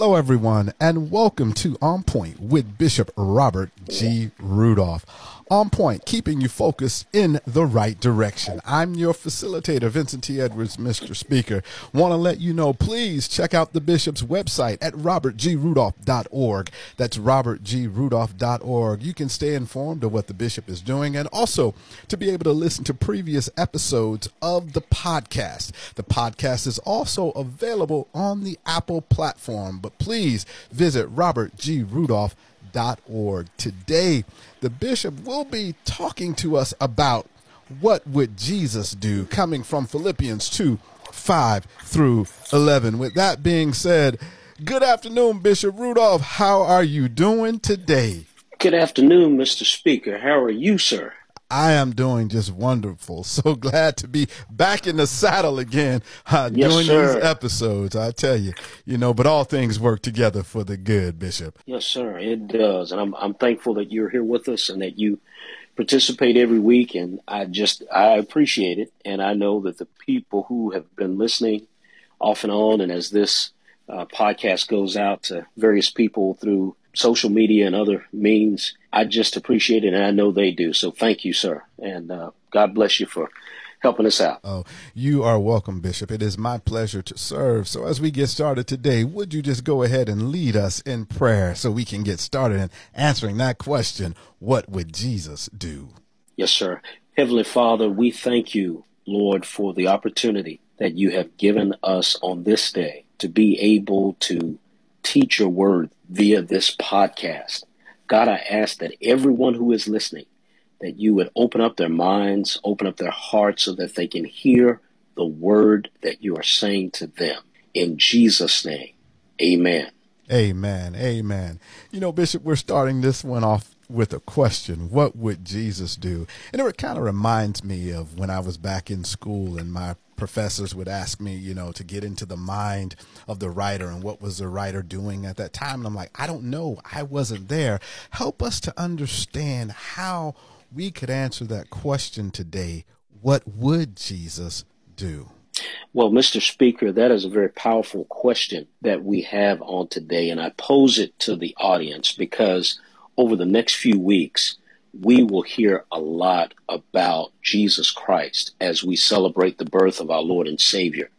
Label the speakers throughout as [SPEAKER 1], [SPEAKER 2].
[SPEAKER 1] Hello, everyone, and welcome to On Point with Bishop Robert G. Rudolph on point, keeping you focused in the right direction. I'm your facilitator, Vincent T. Edwards, Mr. Speaker. Want to let you know, please check out the bishop's website at robertgrudolph.org. That's robertgrudolph.org. You can stay informed of what the bishop is doing and also to be able to listen to previous episodes of the podcast. The podcast is also available on the Apple platform, but please visit robertgrudolph.org org. Today, the bishop will be talking to us about what would Jesus do, coming from Philippians 2 5 through 11. With that being said, good afternoon, Bishop Rudolph. How are you doing today?
[SPEAKER 2] Good afternoon, Mr. Speaker. How are you, sir?
[SPEAKER 1] I am doing just wonderful. So glad to be back in the saddle again uh, yes, doing sir. these episodes. I tell you, you know, but all things work together for the good, Bishop.
[SPEAKER 2] Yes, sir, it does, and I'm I'm thankful that you're here with us and that you participate every week. And I just I appreciate it, and I know that the people who have been listening off and on, and as this uh, podcast goes out to various people through social media and other means. I just appreciate it, and I know they do. So thank you, sir, and uh, God bless you for helping us out.
[SPEAKER 1] Oh, you are welcome, Bishop. It is my pleasure to serve. So as we get started today, would you just go ahead and lead us in prayer so we can get started in answering that question, what would Jesus do?
[SPEAKER 2] Yes, sir. Heavenly Father, we thank you, Lord, for the opportunity that you have given us on this day to be able to teach your word via this podcast. God, I ask that everyone who is listening, that you would open up their minds, open up their hearts so that they can hear the word that you are saying to them. In Jesus' name, amen.
[SPEAKER 1] Amen. Amen. You know, Bishop, we're starting this one off with a question What would Jesus do? And it kind of reminds me of when I was back in school and my professors would ask me, you know, to get into the mind of the writer and what was the writer doing at that time. And I'm like, I don't know. I wasn't there. Help us to understand how we could answer that question today. What would Jesus do?
[SPEAKER 2] Well, Mr. Speaker, that is a very powerful question that we have on today. And I pose it to the audience because over the next few weeks, we will hear a lot about Jesus Christ as we celebrate the birth of our Lord and Savior,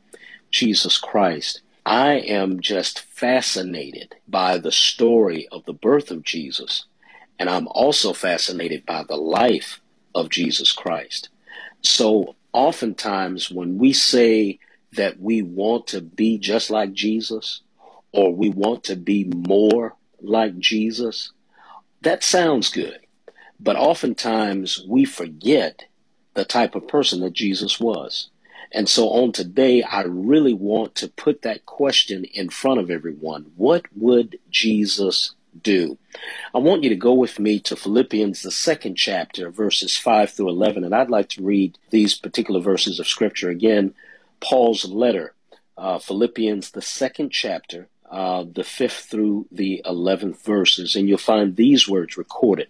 [SPEAKER 2] Jesus Christ. I am just fascinated by the story of the birth of Jesus, and I'm also fascinated by the life of Jesus Christ. So, oftentimes, when we say that we want to be just like Jesus, or we want to be more like Jesus, that sounds good. But oftentimes we forget the type of person that Jesus was. And so on today, I really want to put that question in front of everyone. What would Jesus do? I want you to go with me to Philippians, the second chapter, verses 5 through 11. And I'd like to read these particular verses of Scripture again. Paul's letter, uh, Philippians, the second chapter, uh, the fifth through the 11th verses. And you'll find these words recorded.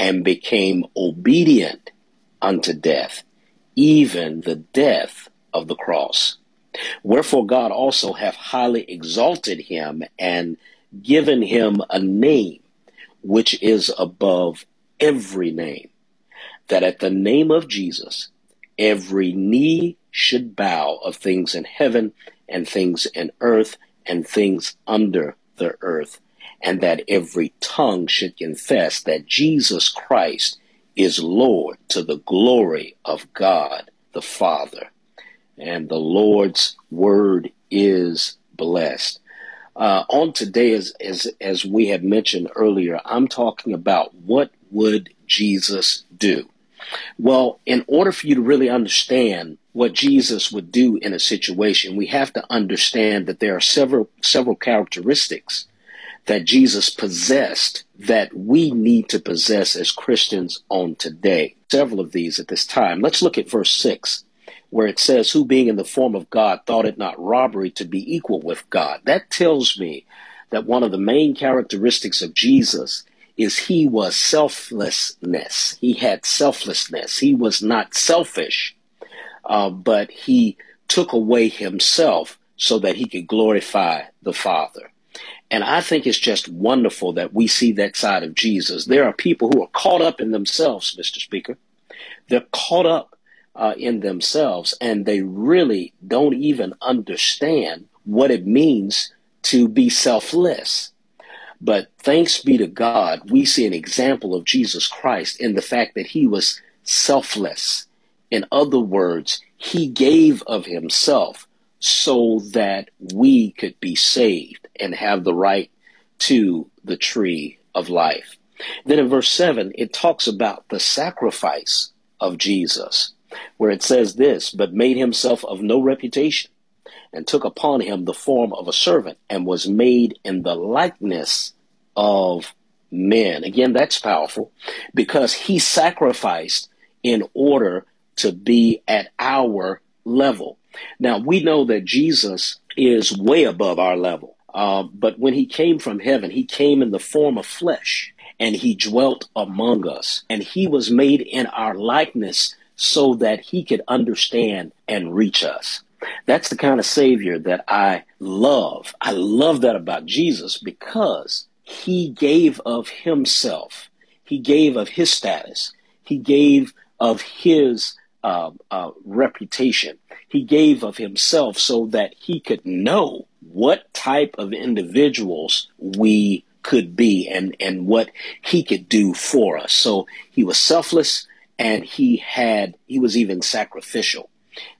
[SPEAKER 2] and became obedient unto death, even the death of the cross. Wherefore God also hath highly exalted him and given him a name which is above every name, that at the name of Jesus every knee should bow of things in heaven and things in earth and things under the earth, and that every tongue should confess that Jesus Christ is Lord to the glory of God the Father. And the Lord's word is blessed. Uh, on today, as, as, as we had mentioned earlier, I'm talking about what would Jesus do? Well, in order for you to really understand what Jesus would do in a situation, we have to understand that there are several several characteristics that Jesus possessed that we need to possess as Christians on today. Several of these at this time. Let's look at verse 6, where it says, Who being in the form of God thought it not robbery to be equal with God. That tells me that one of the main characteristics of Jesus is he was selflessness. He had selflessness. He was not selfish, uh, but he took away himself so that he could glorify the Father. And I think it's just wonderful that we see that side of Jesus. There are people who are caught up in themselves, Mr. Speaker. They're caught up uh, in themselves and they really don't even understand what it means to be selfless. But thanks be to God, we see an example of Jesus Christ in the fact that he was selfless. In other words, he gave of himself so that we could be saved and have the right to the tree of life. Then in verse 7, it talks about the sacrifice of Jesus, where it says this, but made himself of no reputation, and took upon him the form of a servant, and was made in the likeness of men. Again, that's powerful because he sacrificed in order to be at our level. Now, we know that Jesus is way above our level. Uh, but when he came from heaven, he came in the form of flesh and he dwelt among us. And he was made in our likeness so that he could understand and reach us. That's the kind of Savior that I love. I love that about Jesus because he gave of himself, he gave of his status, he gave of his uh, uh, reputation. He gave of himself so that he could know what type of individuals we could be and, and what he could do for us. So he was selfless and he had, he was even sacrificial.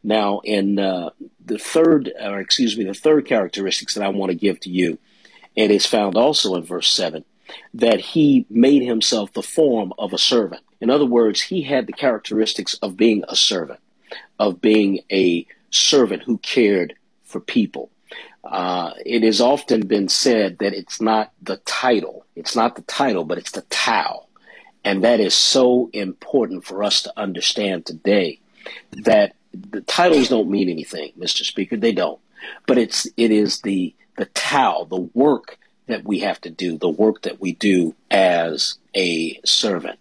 [SPEAKER 2] Now, in uh, the third, or excuse me, the third characteristics that I want to give to you, it is found also in verse 7 that he made himself the form of a servant. In other words, he had the characteristics of being a servant, of being a servant who cared for people. Uh, it has often been said that it's not the title, it's not the title, but it's the tau. And that is so important for us to understand today that the titles don't mean anything, Mr. Speaker. They don't. But it's it is the the tau, the work that we have to do, the work that we do as a servant.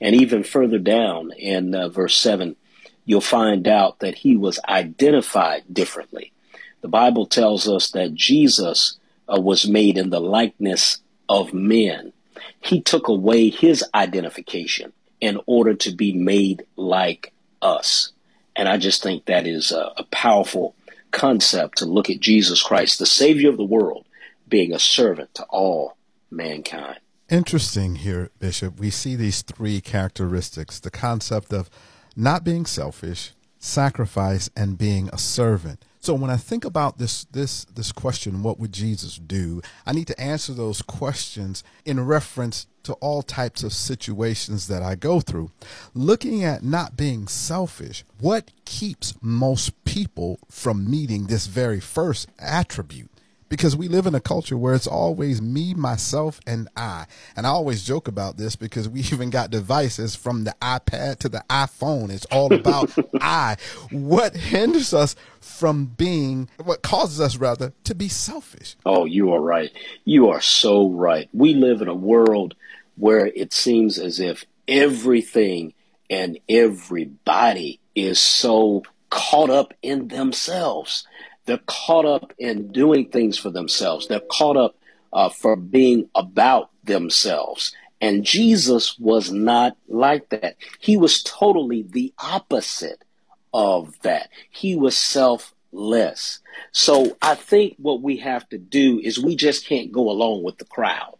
[SPEAKER 2] And even further down in uh, verse 7, you'll find out that he was identified differently. The Bible tells us that Jesus uh, was made in the likeness of men. He took away his identification in order to be made like us. And I just think that is a, a powerful concept to look at Jesus Christ, the Savior of the world, being a servant to all mankind.
[SPEAKER 1] Interesting here, Bishop. We see these three characteristics the concept of not being selfish, sacrifice, and being a servant. So when I think about this this this question, what would Jesus do? I need to answer those questions in reference to all types of situations that I go through. Looking at not being selfish, what keeps most people from meeting this very first attribute? Because we live in a culture where it's always me, myself, and I. And I always joke about this because we even got devices from the iPad to the iPhone. It's all about I. What hinders us from being, what causes us rather, to be selfish?
[SPEAKER 2] Oh, you are right. You are so right. We live in a world where it seems as if everything and everybody is so caught up in themselves they're caught up in doing things for themselves. They're caught up uh, for being about themselves. And Jesus was not like that. He was totally the opposite of that. He was selfless. So I think what we have to do is we just can't go along with the crowd.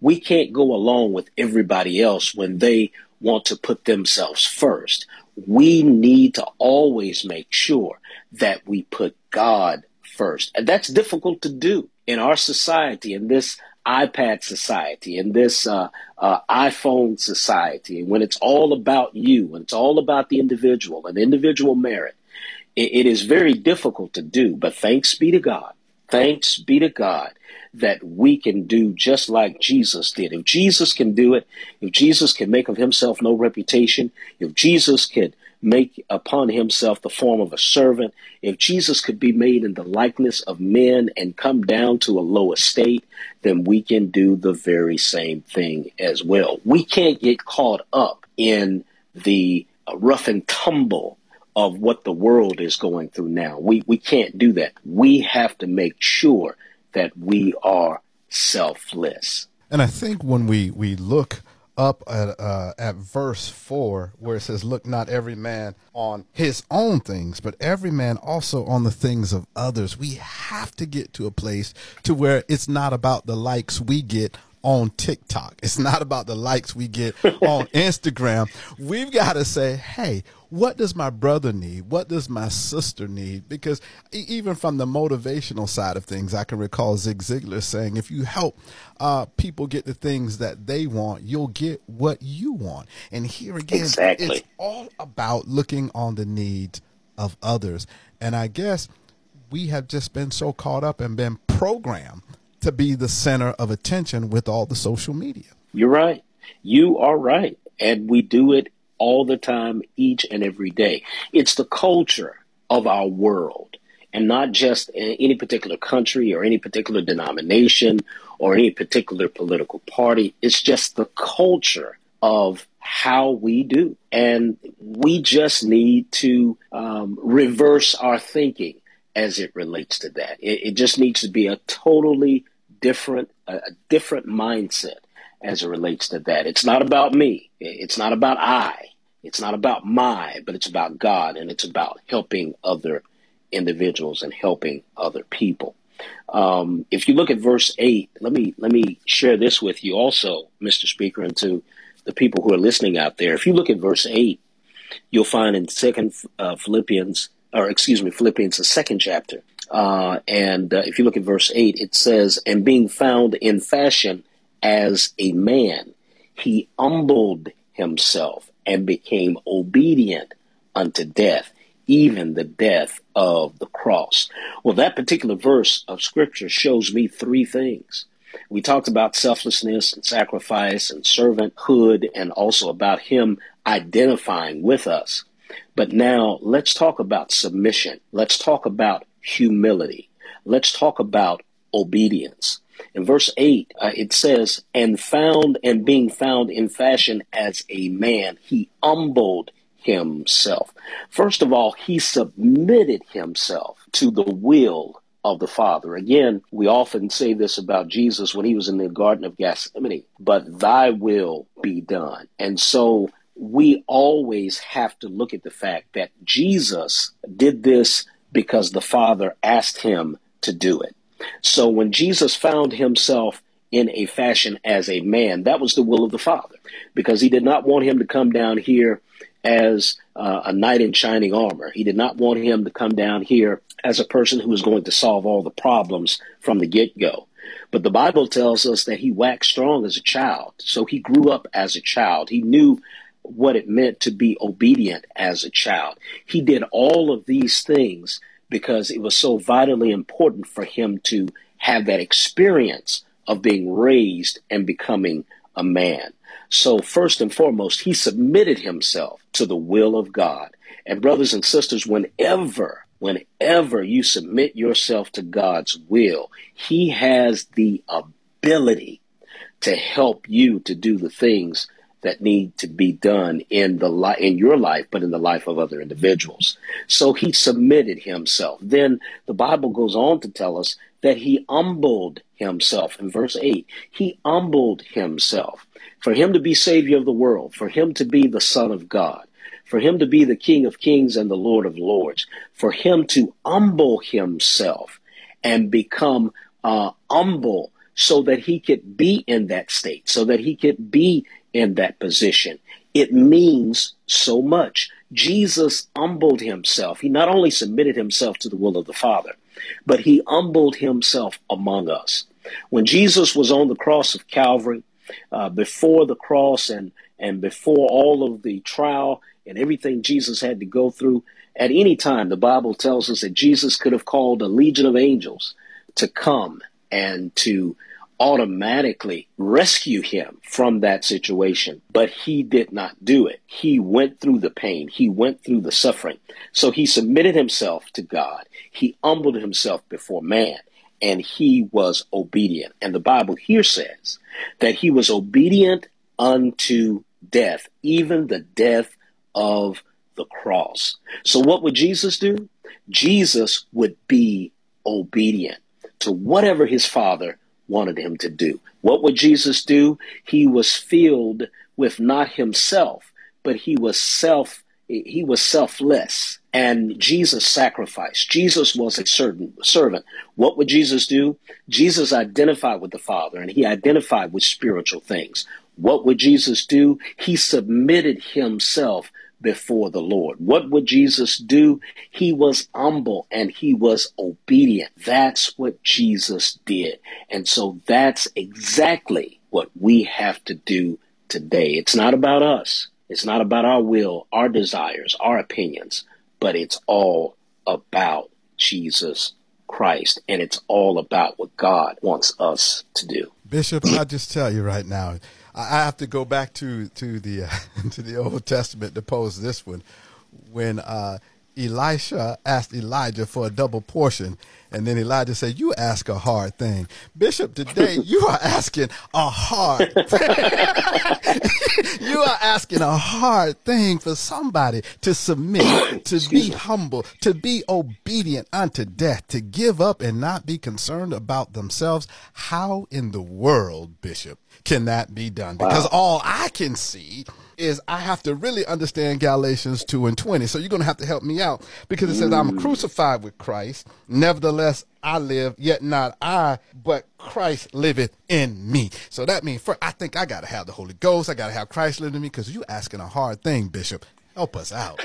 [SPEAKER 2] We can't go along with everybody else when they want to put themselves first. We need to always make sure that we put God first. And that's difficult to do in our society, in this iPad society, in this uh, uh, iPhone society, when it's all about you, when it's all about the individual and individual merit. It, it is very difficult to do, but thanks be to God Thanks be to God that we can do just like Jesus did. If Jesus can do it, if Jesus can make of himself no reputation, if Jesus can make upon himself the form of a servant, if Jesus could be made in the likeness of men and come down to a low estate, then we can do the very same thing as well. We can't get caught up in the rough and tumble of what the world is going through now. We, we can't do that. We have to make sure that we are selfless.
[SPEAKER 1] And I think when we, we look up at, uh, at verse 4 where it says look not every man on his own things but every man also on the things of others we have to get to a place to where it's not about the likes we get on TikTok. It's not about the likes we get on Instagram. We've got to say, hey, what does my brother need? What does my sister need? Because even from the motivational side of things, I can recall Zig Ziglar saying, if you help uh, people get the things that they want, you'll get what you want. And here again,
[SPEAKER 2] exactly.
[SPEAKER 1] it's all about looking on the needs of others. And I guess we have just been so caught up and been programmed to be the center of attention with all the social media.
[SPEAKER 2] You're right. You are right. And we do it all the time, each and every day. It's the culture of our world and not just any particular country or any particular denomination or any particular political party. It's just the culture of how we do. And we just need to um, reverse our thinking as it relates to that. It, it just needs to be a totally different a, different mindset as it relates to that. It's not about me. It's not about I. It's not about my, but it's about God and it's about helping other individuals and helping other people. Um, if you look at verse eight, let me let me share this with you also, Mr. Speaker, and to the people who are listening out there. If you look at verse eight, you'll find in Second uh, Philippians, or excuse me, Philippians, the second chapter, uh, and uh, if you look at verse 8, it says, And being found in fashion as a man, he humbled himself and became obedient unto death, even the death of the cross. Well, that particular verse of scripture shows me three things. We talked about selflessness and sacrifice and servanthood and also about him identifying with us. But now let's talk about submission. Let's talk about humility. Let's talk about obedience. In verse 8, uh, it says, And found and being found in fashion as a man, he humbled himself. First of all, he submitted himself to the will of the Father. Again, we often say this about Jesus when he was in the Garden of Gethsemane, but thy will be done. And so we always have to look at the fact that Jesus did this because the Father asked him to do it. So when Jesus found himself in a fashion as a man, that was the will of the Father, because he did not want him to come down here as uh, a knight in shining armor. He did not want him to come down here as a person who was going to solve all the problems from the get go. But the Bible tells us that he waxed strong as a child. So he grew up as a child. He knew what it meant to be obedient as a child. He did all of these things because it was so vitally important for him to have that experience of being raised and becoming a man. So, first and foremost, he submitted himself to the will of God. And, brothers and sisters, whenever, whenever you submit yourself to God's will, he has the ability to help you to do the things that need to be done in the li- in your life, but in the life of other individuals. So he submitted himself. Then the Bible goes on to tell us that he humbled himself. In verse 8, he humbled himself. For him to be Savior of the world, for him to be the Son of God, for him to be the King of kings and the Lord of lords, for him to humble himself and become uh, humble so that he could be in that state, so that he could be in that position. It means so much. Jesus humbled himself. He not only submitted himself to the will of the Father, but he humbled himself among us. When Jesus was on the cross of Calvary, uh, before the cross and, and before all of the trial and everything Jesus had to go through, at any time, the Bible tells us that Jesus could have called a legion of angels to come and to automatically rescue him from that situation, but he did not do it. He went through the pain. He went through the suffering. So he submitted himself to God. He humbled himself before man and he was obedient. And the Bible here says that he was obedient unto death, even the death of the cross. So what would Jesus do? Jesus would be obedient to whatever his father wanted him to do. What would Jesus do? He was filled with not himself, but he was self he was selfless and Jesus sacrificed. Jesus was a certain servant. What would Jesus do? Jesus identified with the Father and he identified with spiritual things. What would Jesus do? He submitted himself before the Lord. What would Jesus do? He was humble and he was obedient. That's what Jesus did. And so that's exactly what we have to do today. It's not about us. It's not about our will, our desires, our opinions, but it's all about Jesus Christ. And it's all about what God wants us to do.
[SPEAKER 1] Bishop, I just tell you right now, I have to go back to to the uh, to the Old Testament to pose this one, when uh, Elisha asked Elijah for a double portion, and then Elijah said, "You ask a hard thing, Bishop. Today you are asking a hard. you are asking a hard thing for somebody to submit, to be humble, to be obedient unto death, to give up and not be concerned about themselves. How in the world, Bishop, can that be done? Because wow. all I can see is I have to really understand Galatians 2 and 20. So you're going to have to help me out because it says, I'm mm. crucified with Christ. Nevertheless, I live, yet not I, but Christ liveth in me. So that means for, I think I got to have the Holy Ghost. I got to have Christ living in me because you're asking a hard thing, Bishop. Help us out.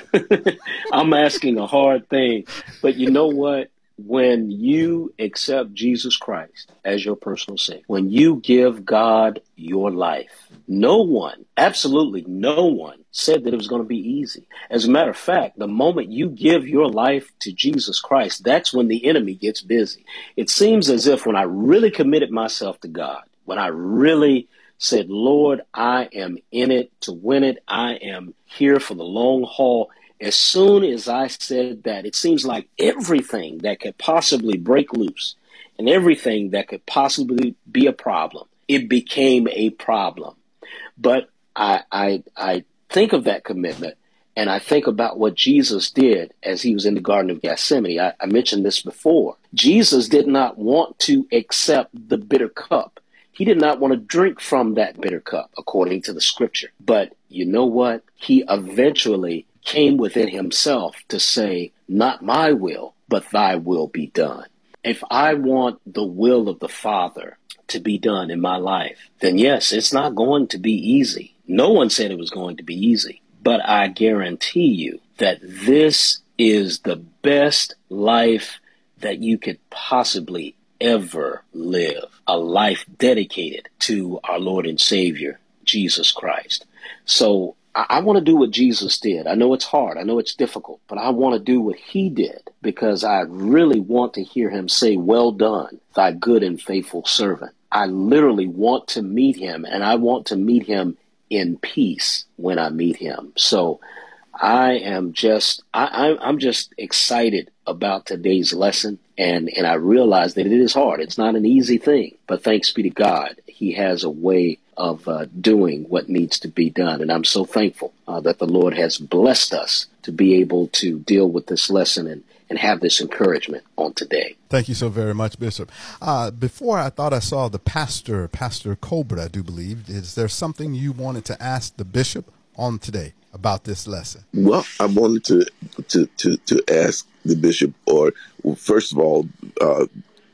[SPEAKER 2] I'm asking a hard thing, but you know what? When you accept Jesus Christ as your personal Savior, when you give God your life, no one, absolutely no one, said that it was going to be easy. As a matter of fact, the moment you give your life to Jesus Christ, that's when the enemy gets busy. It seems as if when I really committed myself to God, when I really said, Lord, I am in it to win it, I am here for the long haul as soon as I said that, it seems like everything that could possibly break loose and everything that could possibly be a problem, it became a problem. But I, I, I think of that commitment and I think about what Jesus did as he was in the Garden of Gethsemane. I, I mentioned this before. Jesus did not want to accept the bitter cup. He did not want to drink from that bitter cup, according to the scripture. But you know what? He eventually came within himself to say, Not my will, but thy will be done. If I want the will of the Father to be done in my life, then yes, it's not going to be easy. No one said it was going to be easy, but I guarantee you that this is the best life that you could possibly ever live. A life dedicated to our Lord and Savior, Jesus Christ. So I, I want to do what Jesus did. I know it's hard. I know it's difficult, but I want to do what he did because I really want to hear him say, well done, thy good and faithful servant. I literally want to meet him and I want to meet him in peace when I meet him. So I am just, I, I'm just excited about today's lesson and, and I realize that it is hard. It's not an easy thing, but thanks be to God. He has a way of uh, doing what needs to be done. And I'm so thankful uh, that the Lord has blessed us to be able to deal with this lesson and, and have this encouragement on today.
[SPEAKER 1] Thank you so very much, Bishop. Uh, before I thought I saw the pastor, Pastor Colbert, I do believe. Is there something you wanted to ask the bishop on today about this lesson?
[SPEAKER 3] Well, I wanted to to to, to ask the bishop, or well, first of all, uh,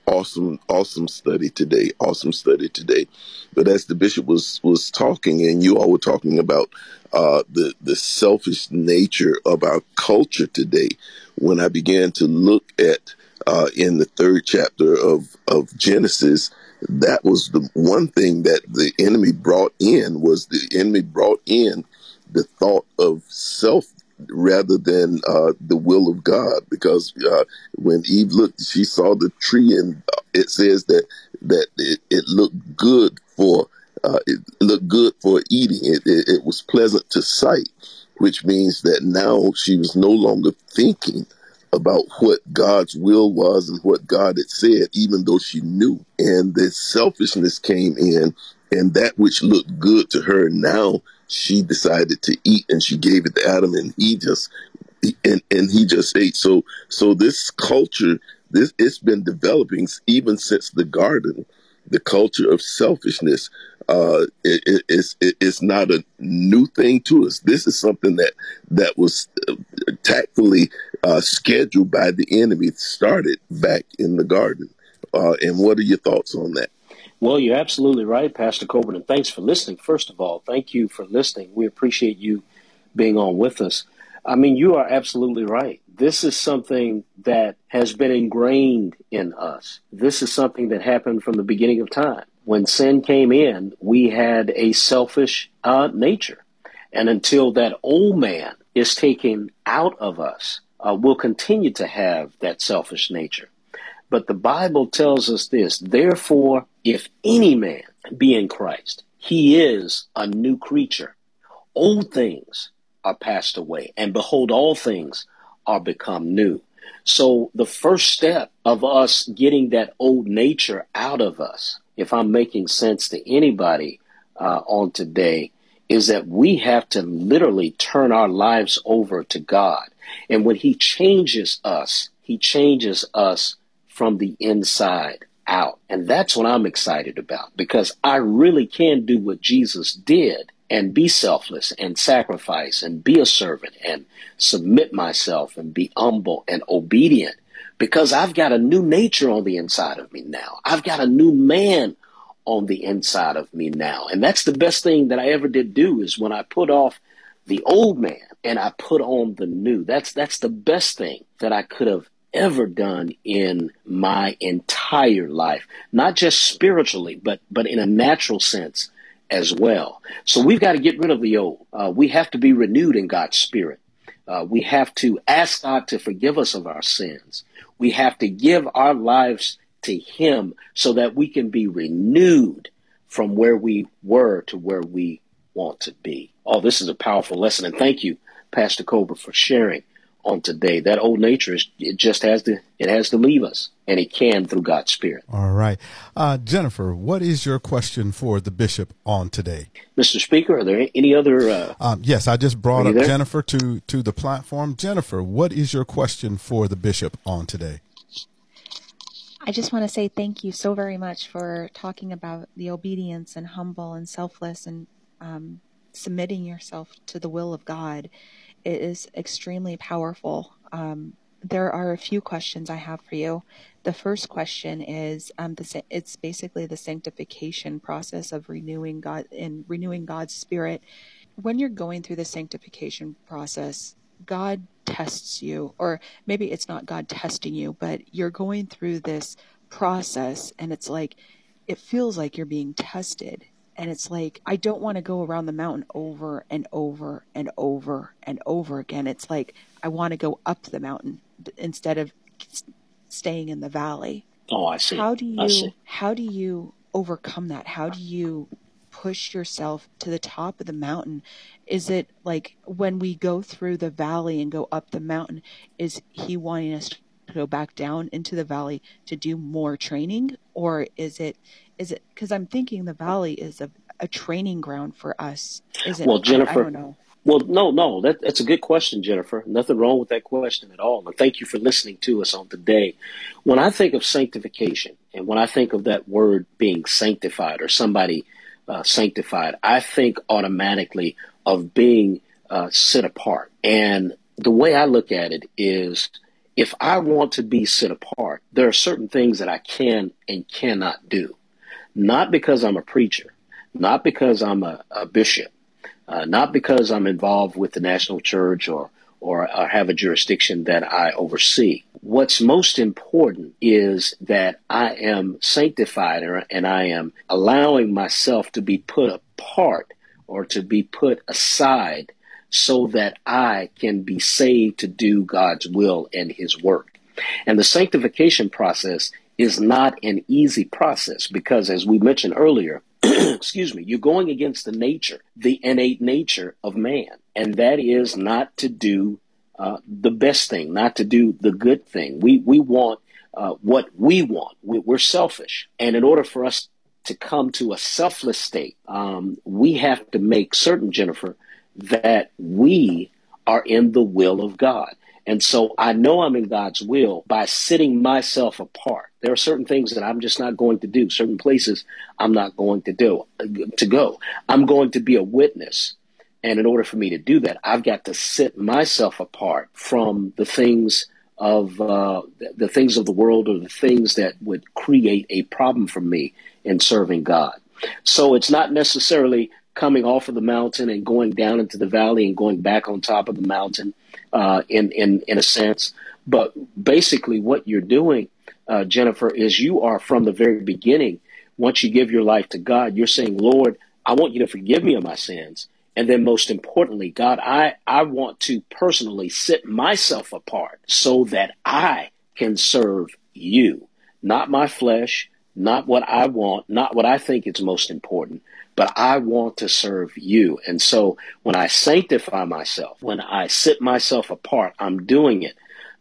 [SPEAKER 3] awesome, awesome study today. Awesome study today. But as the bishop was was talking, and you all were talking about uh, the the selfish nature of our culture today, when I began to look at uh, in the third chapter of of Genesis, that was the one thing that the enemy brought in was the enemy brought in the thought of self rather than uh, the will of God. Because uh, when Eve looked, she saw the tree, and it says that that it, it looked good for uh, it looked good for eating. It, it, it was pleasant to sight, which means that now she was no longer thinking about what God's will was and what God had said, even though she knew. And the selfishness came in, and that which looked good to her now she decided to eat and she gave it to Adam and he just and and he just ate. So so this culture this it's been developing even since the garden the culture of selfishness. Uh it, it, it's it, it's not a new thing to us. This is something that that was uh, tactfully uh scheduled by the enemy started back in the garden. Uh and what are your thoughts on that
[SPEAKER 2] well, you're absolutely right, Pastor Coburn, and thanks for listening. First of all, thank you for listening. We appreciate you being on with us. I mean, you are absolutely right. This is something that has been ingrained in us. This is something that happened from the beginning of time. When sin came in, we had a selfish uh, nature. And until that old man is taken out of us, uh, we'll continue to have that selfish nature. But the Bible tells us this Therefore, if any man be in Christ, he is a new creature. Old things are passed away, and behold, all things are become new. So, the first step of us getting that old nature out of us, if I'm making sense to anybody uh, on today, is that we have to literally turn our lives over to God. And when He changes us, He changes us from the inside out. And that's what I'm excited about because I really can do what Jesus did and be selfless and sacrifice and be a servant and submit myself and be humble and obedient because I've got a new nature on the inside of me now. I've got a new man on the inside of me now. And that's the best thing that I ever did do is when I put off the old man and I put on the new. That's that's the best thing that I could have ever done in my entire life, not just spiritually, but but in a natural sense as well. So we've got to get rid of the old. Uh, we have to be renewed in God's spirit. Uh, we have to ask God to forgive us of our sins. We have to give our lives to Him so that we can be renewed from where we were to where we want to be. Oh, this is a powerful lesson. And thank you, Pastor Cobra, for sharing on today. That old nature is it just has to it has to leave us, and it can through God's Spirit.
[SPEAKER 1] All right, uh, Jennifer, what is your question for the bishop on today,
[SPEAKER 2] Mr. Speaker? Are there any other? Uh,
[SPEAKER 1] um, yes, I just brought up there? Jennifer to to the platform. Jennifer, what is your question for the bishop on today?
[SPEAKER 4] I just want to say thank you so very much for talking about the obedience and humble and selfless and um, submitting yourself to the will of God it is extremely powerful. Um, there are a few questions I have for you. The first question is um, the, it's basically the sanctification process of renewing God and renewing God's spirit. When you're going through the sanctification process, God tests you, or maybe it's not God testing you, but you're going through this process and it's like it feels like you're being tested and it's like, I don't want to go around the mountain over and over and over and over again. It's like, I want to go up the mountain instead of staying in the valley.
[SPEAKER 2] Oh, I see.
[SPEAKER 4] How do you, how do you overcome that? How do you push yourself to the top of the mountain? Is it like when we go through the valley and go up the mountain, is he wanting us to go back down into the valley to do more training? Or is it is it because I'm thinking the valley is a, a training ground for us? Is it?
[SPEAKER 2] Well, Jennifer. I,
[SPEAKER 4] I don't know.
[SPEAKER 2] Well, no, no, that, that's a good question, Jennifer. Nothing wrong with that question at all. And thank you for listening to us on today. When I think of sanctification and when I think of that word being sanctified or somebody uh, sanctified, I think automatically of being uh, set apart. And the way I look at it is if I want to be set apart, there are certain things that I can and cannot do not because I'm a preacher, not because I'm a, a bishop, uh, not because I'm involved with the national church or, or, or have a jurisdiction that I oversee. What's most important is that I am sanctified and I am allowing myself to be put apart or to be put aside so that I can be saved to do God's will and his work. And the sanctification process is not an easy process because as we mentioned earlier, excuse me, you're going against the nature, the innate nature of man. And that is not to do uh, the best thing, not to do the good thing. We, we want uh, what we want. We, are selfish. And in order for us to come to a selfless state, um, we have to make certain, Jennifer, that we are in the will of God. And so I know I'm in God's will by sitting myself apart. There are certain things that I'm just not going to do, certain places I'm not going to do to go. I'm going to be a witness. And in order for me to do that, I've got to sit myself apart from the things of uh, the things of the world or the things that would create a problem for me in serving God. So it's not necessarily coming off of the mountain and going down into the valley and going back on top of the mountain uh, in, in, in a sense. But basically, what you're doing, uh, Jennifer, is you are from the very beginning. Once you give your life to God, you're saying, Lord, I want you to forgive me of my sins. And then most importantly, God, I, I want to personally set myself apart so that I can serve you, not my flesh, not what I want, not what I think is most important, but I want to serve you. And so when I sanctify myself, when I set myself apart, I'm doing it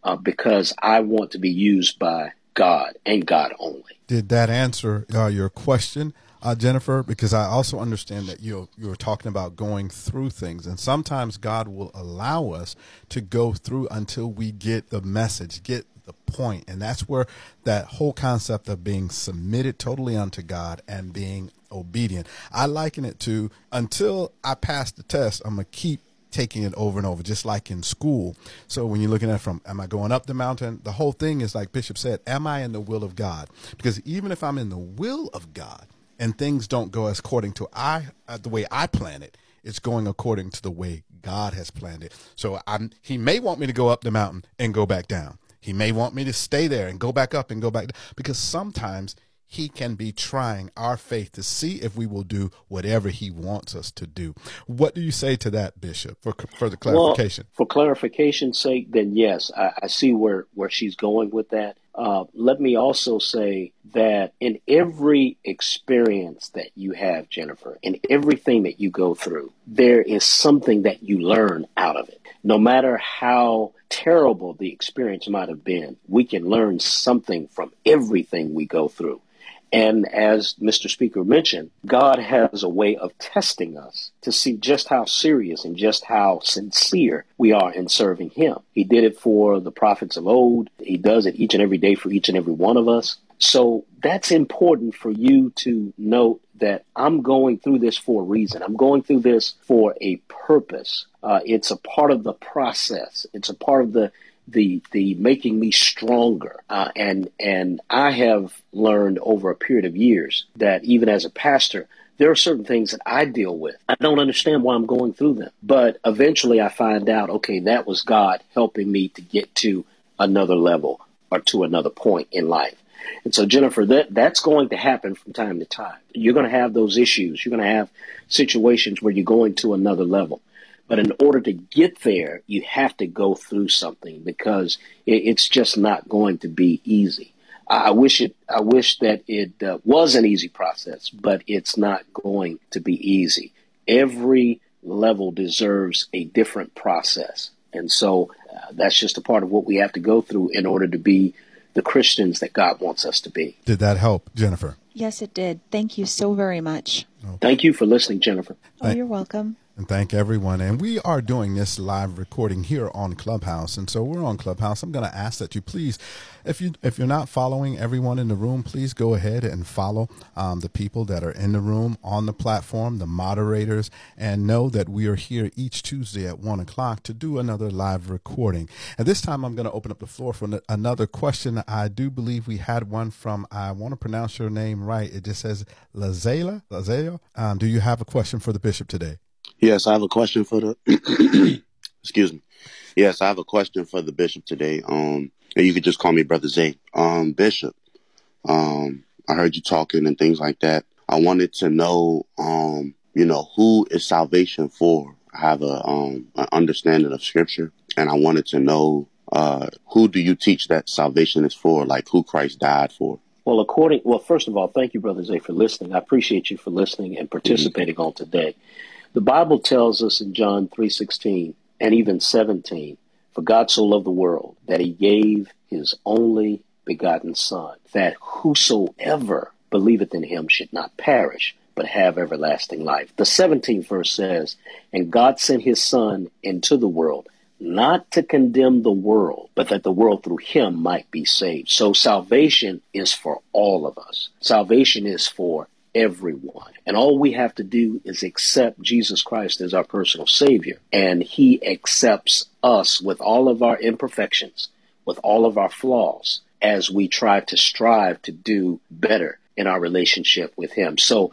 [SPEAKER 2] uh, because I want to be used by God and God only.
[SPEAKER 1] Did that answer uh, your question? Uh, Jennifer, because I also understand that you you were talking about going through things, and sometimes God will allow us to go through until we get the message, get the point, and that's where that whole concept of being submitted totally unto God and being obedient. I liken it to until I pass the test, I'm gonna keep taking it over and over, just like in school. So when you're looking at from, am I going up the mountain? The whole thing is like Bishop said, am I in the will of God? Because even if I'm in the will of God and things don't go as according to I uh, the way I plan it, it's going according to the way God has planned it. So I'm, he may want me to go up the mountain and go back down. He may want me to stay there and go back up and go back down because sometimes he can be trying our faith to see if we will do whatever he wants us to do. What do you say to that, Bishop, for further clarification?
[SPEAKER 2] Well, for clarification's sake, then yes, I, I see where, where she's going with that. Uh, let me also say that in every experience that you have, Jennifer, in everything that you go through, there is something that you learn out of it. No matter how terrible the experience might have been, we can learn something from everything we go through. And as Mr. Speaker mentioned, God has a way of testing us to see just how serious and just how sincere we are in serving Him. He did it for the prophets of old. He does it each and every day for each and every one of us. So that's important for you to note that I'm going through this for a reason. I'm going through this for a purpose. Uh, it's a part of the process. It's a part of the the the making me stronger. Uh, and and I have learned over a period of years that even as a pastor, there are certain things that I deal with. I don't understand why I'm going through them, but eventually I find out, okay, that was God helping me to get to another level or to another point in life. And so, Jennifer, that that's going to happen from time to time. You're going to have those issues. You're going to have situations where you're going to another level. But in order to get there, you have to go through something because it's just not going to be easy. I wish it. I wish that it uh, was an easy process, but it's not going to be easy. Every level deserves a different process, and so uh, that's just a part of what we have to go through in order to be the Christians that God wants us to be.
[SPEAKER 1] Did that help, Jennifer?
[SPEAKER 4] Yes, it did. Thank you so very much.
[SPEAKER 2] Thank you for listening, Jennifer.
[SPEAKER 4] Oh, you're welcome
[SPEAKER 1] and thank everyone. And we are doing this live recording here on Clubhouse, and so we're on Clubhouse. I'm going to ask that you please, if you if you're not following everyone in the room, please go ahead and follow um, the people that are in the room on the platform, the moderators, and know that we are here each Tuesday at one o'clock to do another live recording. And this time, I'm going to open up the floor for another question. I do believe we had one from. I want to pronounce your name right. It just says Lazela. Lazela. Um, do you have a question for the bishop today?
[SPEAKER 5] Yes, I have a question for the. excuse me. Yes, I have a question for the bishop today. Um, and you could just call me Brother Zay. Um, Bishop. Um, I heard you talking and things like that. I wanted to know, um, you know, who is salvation for? I have a um an understanding of scripture, and I wanted to know uh who do you teach that salvation is for? Like who Christ died for?
[SPEAKER 2] Well, according well, first of all, thank you, Brother Zay, for listening. I appreciate you for listening and participating mm-hmm. on today. The Bible tells us in John three sixteen and even seventeen, for God so loved the world that he gave his only begotten Son, that whosoever believeth in him should not perish, but have everlasting life. The 17th verse says, And God sent his Son into the world, not to condemn the world, but that the world through him might be saved. So salvation is for all of us. Salvation is for everyone. And all we have to do is accept Jesus Christ as our personal Savior. And He accepts us with all of our imperfections, with all of our flaws, as we try to strive to do better in our relationship with Him. So,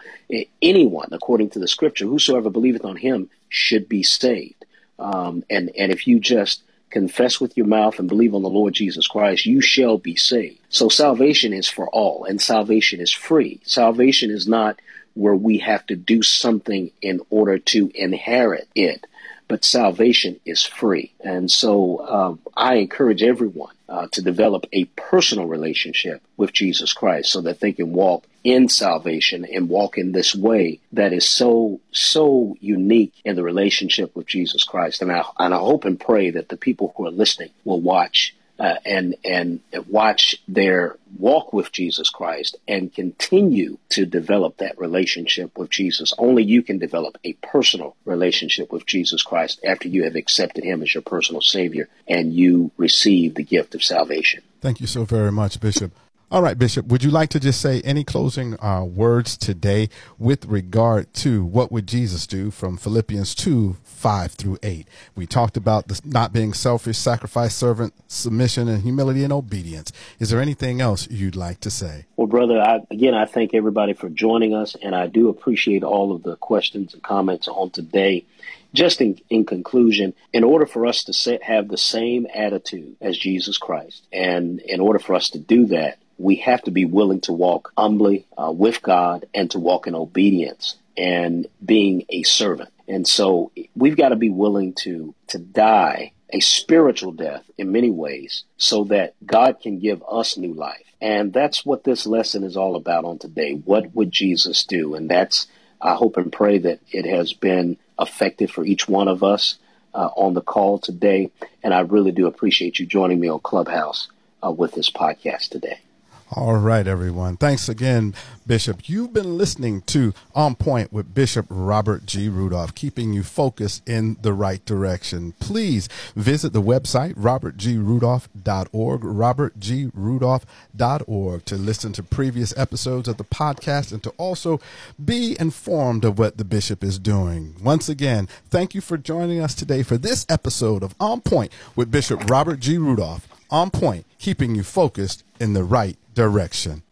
[SPEAKER 2] anyone, according to the scripture, whosoever believeth on Him should be saved. Um, and, and if you just confess with your mouth and believe on the Lord Jesus Christ, you shall be saved. So, salvation is for all, and salvation is free. Salvation is not where we have to do something in order to inherit it but salvation is free. And so uh, I encourage everyone uh, to develop a personal relationship with Jesus Christ so that they can walk in salvation and walk in this way that is so, so unique in the relationship with Jesus Christ. And I, and I hope and pray that the people who are listening will watch uh, and and watch their walk with Jesus Christ and continue to develop that relationship with Jesus. Only you can develop a personal relationship with Jesus Christ after you have accepted Him as your personal Savior and you receive the gift of salvation.
[SPEAKER 1] Thank you so very much, Bishop. All right, Bishop, would you like to just say any closing uh, words today with regard to what would Jesus do from Philippians 2 5 through 8? We talked about this not being selfish, sacrifice, servant, submission, and humility and obedience. Is there anything else you'd like to say?
[SPEAKER 2] Well, brother, I, again, I thank everybody for joining us, and I do appreciate all of the questions and comments on today just in, in conclusion, in order for us to set, have the same attitude as Jesus Christ, and in order for us to do that, we have to be willing to walk humbly uh, with God and to walk in obedience and being a servant. And so we've got to be willing to to die a spiritual death in many ways so that God can give us new life. And that's what this lesson is all about on today. What would Jesus do? And that's I hope and pray that it has been effective for each one of us uh, on the call today. And I really do appreciate you joining me on Clubhouse uh, with this podcast today.
[SPEAKER 1] All right, everyone. Thanks again, Bishop. You've been listening to On Point with Bishop Robert G. Rudolph, keeping you focused in the right direction. Please visit the website, robertgrudolph.org, robertgrudolph.org, to listen to previous episodes of the podcast and to also be informed of what the bishop is doing. Once again, thank you for joining us today for this episode of On Point with Bishop Robert G. Rudolph. On Point, keeping you focused in the right direction.